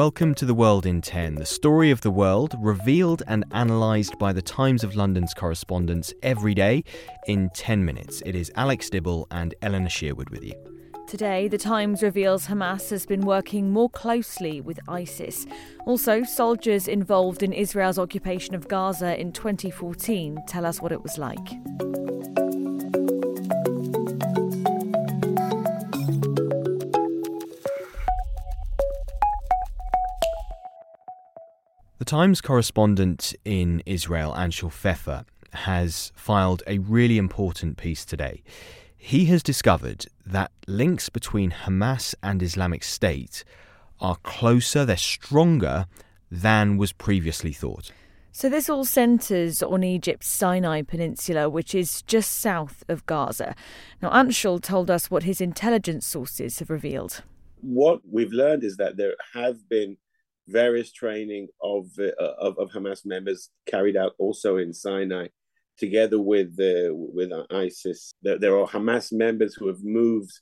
Welcome to The World in 10, the story of the world revealed and analysed by the Times of London's correspondents every day in 10 minutes. It is Alex Dibble and Eleanor Shearwood with you. Today, The Times reveals Hamas has been working more closely with ISIS. Also, soldiers involved in Israel's occupation of Gaza in 2014 tell us what it was like. Times correspondent in Israel, Anshel Pfeffer, has filed a really important piece today. He has discovered that links between Hamas and Islamic State are closer, they're stronger than was previously thought. So, this all centres on Egypt's Sinai Peninsula, which is just south of Gaza. Now, Anshel told us what his intelligence sources have revealed. What we've learned is that there have been various training of, uh, of, of Hamas members carried out also in Sinai, together with uh, with ISIS. There, there, are Hamas members who have moved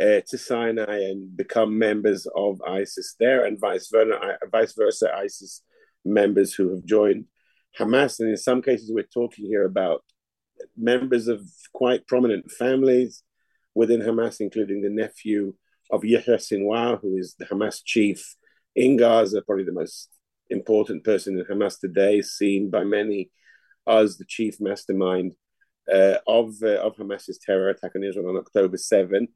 uh, to Sinai and become members of ISIS there, and vice versa, vice versa, ISIS members who have joined Hamas. And in some cases, we're talking here about members of quite prominent families within Hamas, including the nephew of Yahya Sinwar, who is the Hamas chief in Gaza, probably the most important person in Hamas today, seen by many as the chief mastermind uh, of uh, of Hamas's terror attack on Israel on October 7.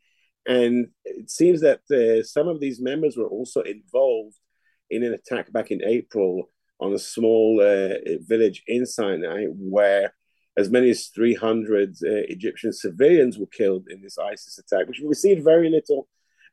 And it seems that uh, some of these members were also involved in an attack back in April on a small uh, village in Sinai where as many as 300 uh, Egyptian civilians were killed in this ISIS attack, which received very little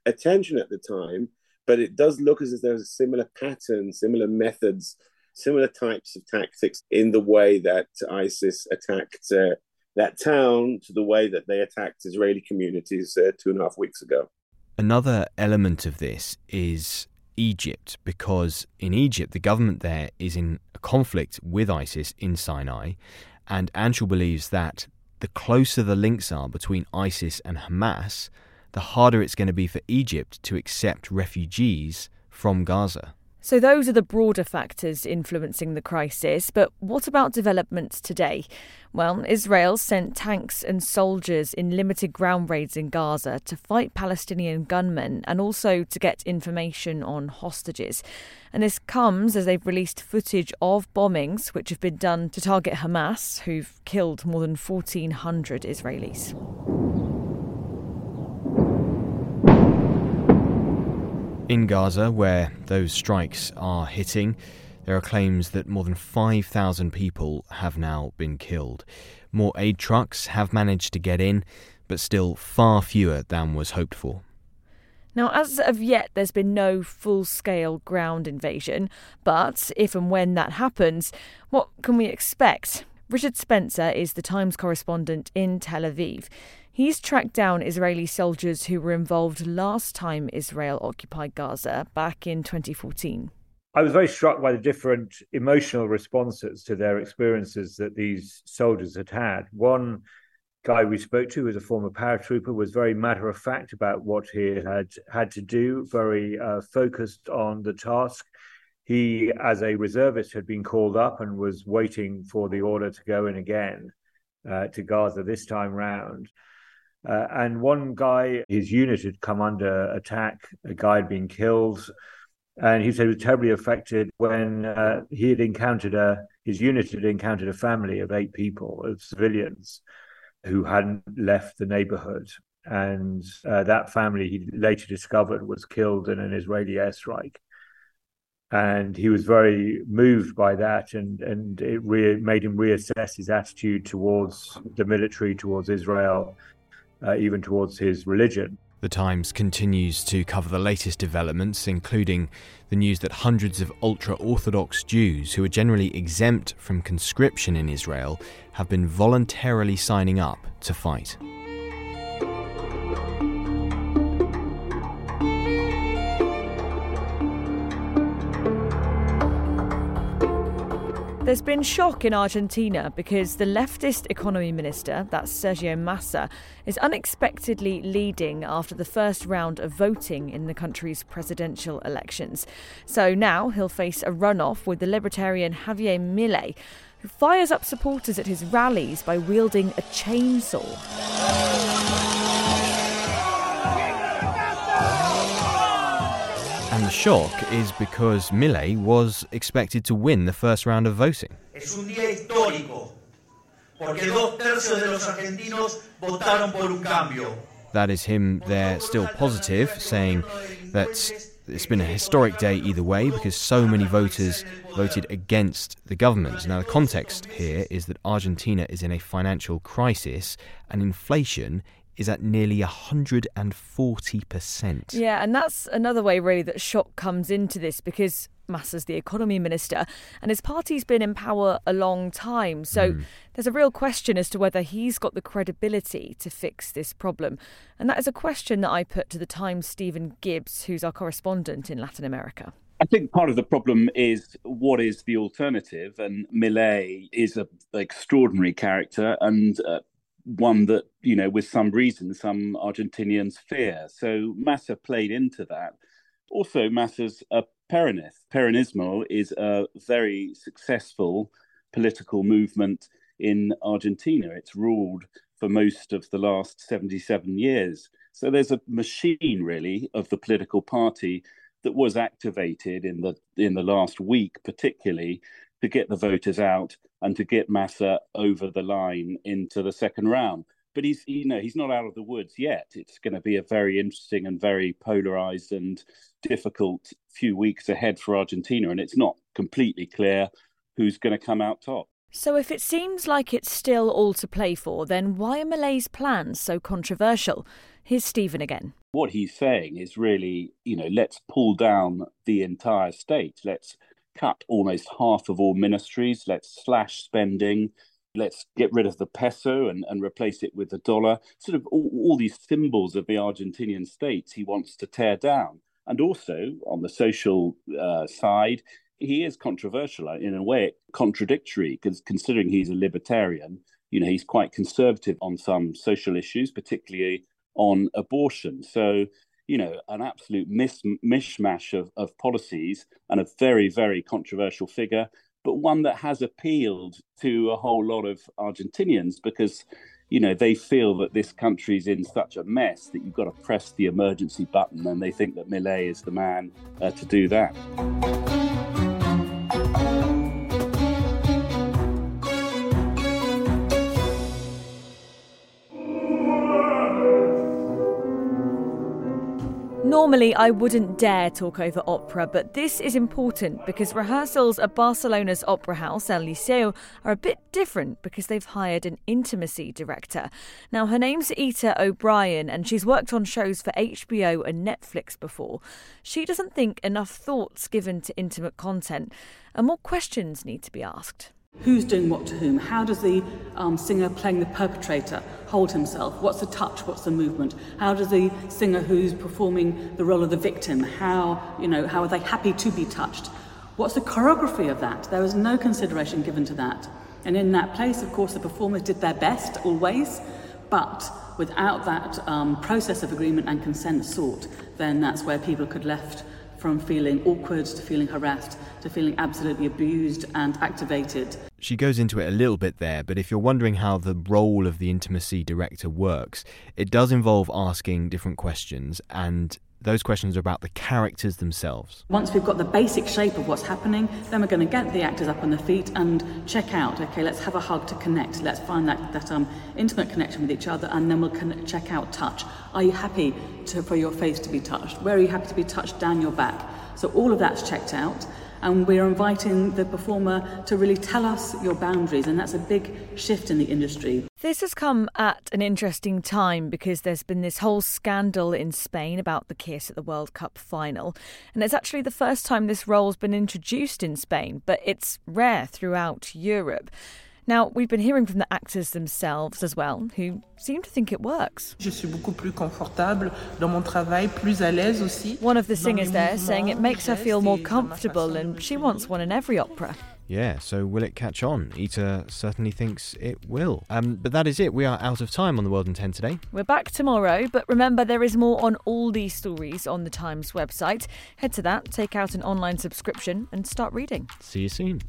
attention at the time but it does look as if there's a similar pattern, similar methods, similar types of tactics in the way that ISIS attacked uh, that town to the way that they attacked Israeli communities uh, two and a half weeks ago. Another element of this is Egypt, because in Egypt, the government there is in conflict with ISIS in Sinai, and Anshel believes that the closer the links are between ISIS and Hamas, the harder it's going to be for Egypt to accept refugees from Gaza. So, those are the broader factors influencing the crisis. But what about developments today? Well, Israel sent tanks and soldiers in limited ground raids in Gaza to fight Palestinian gunmen and also to get information on hostages. And this comes as they've released footage of bombings which have been done to target Hamas, who've killed more than 1,400 Israelis. In Gaza, where those strikes are hitting, there are claims that more than 5,000 people have now been killed. More aid trucks have managed to get in, but still far fewer than was hoped for. Now, as of yet, there's been no full scale ground invasion, but if and when that happens, what can we expect? Richard Spencer is the Times correspondent in Tel Aviv. He's tracked down Israeli soldiers who were involved last time Israel occupied Gaza back in 2014. I was very struck by the different emotional responses to their experiences that these soldiers had had. One guy we spoke to, who was a former paratrooper, was very matter of fact about what he had had to do, very uh, focused on the task. He, as a reservist, had been called up and was waiting for the order to go in again uh, to Gaza this time round. Uh, and one guy, his unit had come under attack. A guy had been killed. And he said he was terribly affected when uh, he had encountered a, his unit had encountered a family of eight people, of civilians who hadn't left the neighborhood. And uh, that family, he later discovered, was killed in an Israeli airstrike. and he was very moved by that, and and it re- made him reassess his attitude towards the military, towards Israel, uh, even towards his religion. The Times continues to cover the latest developments, including the news that hundreds of ultra Orthodox Jews who are generally exempt from conscription in Israel have been voluntarily signing up to fight. There's been shock in Argentina because the leftist economy minister, that's Sergio Massa, is unexpectedly leading after the first round of voting in the country's presidential elections. So now he'll face a runoff with the libertarian Javier Milei, who fires up supporters at his rallies by wielding a chainsaw. Shock is because Milei was expected to win the first round of voting. Es un día histórico, porque dos tercios de los argentinos votaron por un cambio. That is him there still positive, saying that it's been a historic day either way because so many voters voted against the government. Now, the context here is that Argentina is in a financial crisis and inflation is at nearly 140%. Yeah, and that's another way, really, that shock comes into this because Massa's the economy minister and his party's been in power a long time. So mm. there's a real question as to whether he's got the credibility to fix this problem. And that is a question that I put to the Times' Stephen Gibbs, who's our correspondent in Latin America. I think part of the problem is what is the alternative, and Milei is an extraordinary character, and uh, one that you know with some reason some argentinians fear. So massa played into that. Also massa's a peronist. Peronismo is a very successful political movement in argentina. It's ruled for most of the last 77 years. So there's a machine really of the political party that was activated in the in the last week particularly to get the voters out and to get Massa over the line into the second round. But he's you know he's not out of the woods yet. It's going to be a very interesting and very polarized and difficult few weeks ahead for Argentina, and it's not completely clear who's going to come out top. So, if it seems like it's still all to play for, then why are Milei's plans so controversial? Here's Stephen again. What he's saying is really, you know, let's pull down the entire state. Let's cut almost half of all ministries. Let's slash spending. Let's get rid of the peso and, and replace it with the dollar. Sort of all, all these symbols of the Argentinian state he wants to tear down. And also on the social uh, side, he is controversial in a way, contradictory, because considering he's a libertarian, you know, he's quite conservative on some social issues, particularly on abortion. So you know, an absolute mis- mishmash of, of policies and a very, very controversial figure, but one that has appealed to a whole lot of Argentinians because, you know, they feel that this country's in such a mess that you've got to press the emergency button, and they think that Milei is the man uh, to do that. Normally, I wouldn't dare talk over opera, but this is important because rehearsals at Barcelona's opera house, El Liceu, are a bit different because they've hired an intimacy director. Now, her name's Ita O'Brien, and she's worked on shows for HBO and Netflix before. She doesn't think enough thought's given to intimate content, and more questions need to be asked. Who's doing what to whom? How does the um, singer playing the perpetrator hold himself? What's the touch? What's the movement? How does the singer who's performing the role of the victim, how, you know, how are they happy to be touched? What's the choreography of that? There was no consideration given to that. And in that place, of course, the performers did their best always, but without that um, process of agreement and consent sought, then that's where people could left from feeling awkward to feeling harassed to feeling absolutely abused and activated. She goes into it a little bit there, but if you're wondering how the role of the intimacy director works, it does involve asking different questions and those questions are about the characters themselves. Once we've got the basic shape of what's happening, then we're going to get the actors up on their feet and check out. Okay, let's have a hug to connect. Let's find that, that um, intimate connection with each other, and then we'll check out touch. Are you happy to, for your face to be touched? Where are you happy to be touched down your back? So all of that's checked out and we're inviting the performer to really tell us your boundaries, and that's a big shift in the industry. This has come at an interesting time because there's been this whole scandal in Spain about the kiss at the World Cup final, and it's actually the first time this role's been introduced in Spain, but it's rare throughout Europe. Now, we've been hearing from the actors themselves as well, who seem to think it works. Je suis beaucoup plus confortable dans mon travail, plus à l'aise aussi. One of the singers there saying it makes her feel more comfortable and she wants one in every opera. Yeah, so will it catch on? Ita certainly thinks it will. Um, but that is it. We are out of time on the World in 10 today. We're back tomorrow, but remember there is more on all these stories on the Times website. Head to that, take out an online subscription, and start reading. See you soon.